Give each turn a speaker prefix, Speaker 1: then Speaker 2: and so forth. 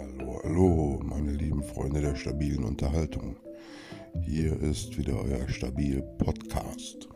Speaker 1: Hallo, hallo, meine lieben Freunde der stabilen Unterhaltung. Hier ist wieder euer Stabil Podcast.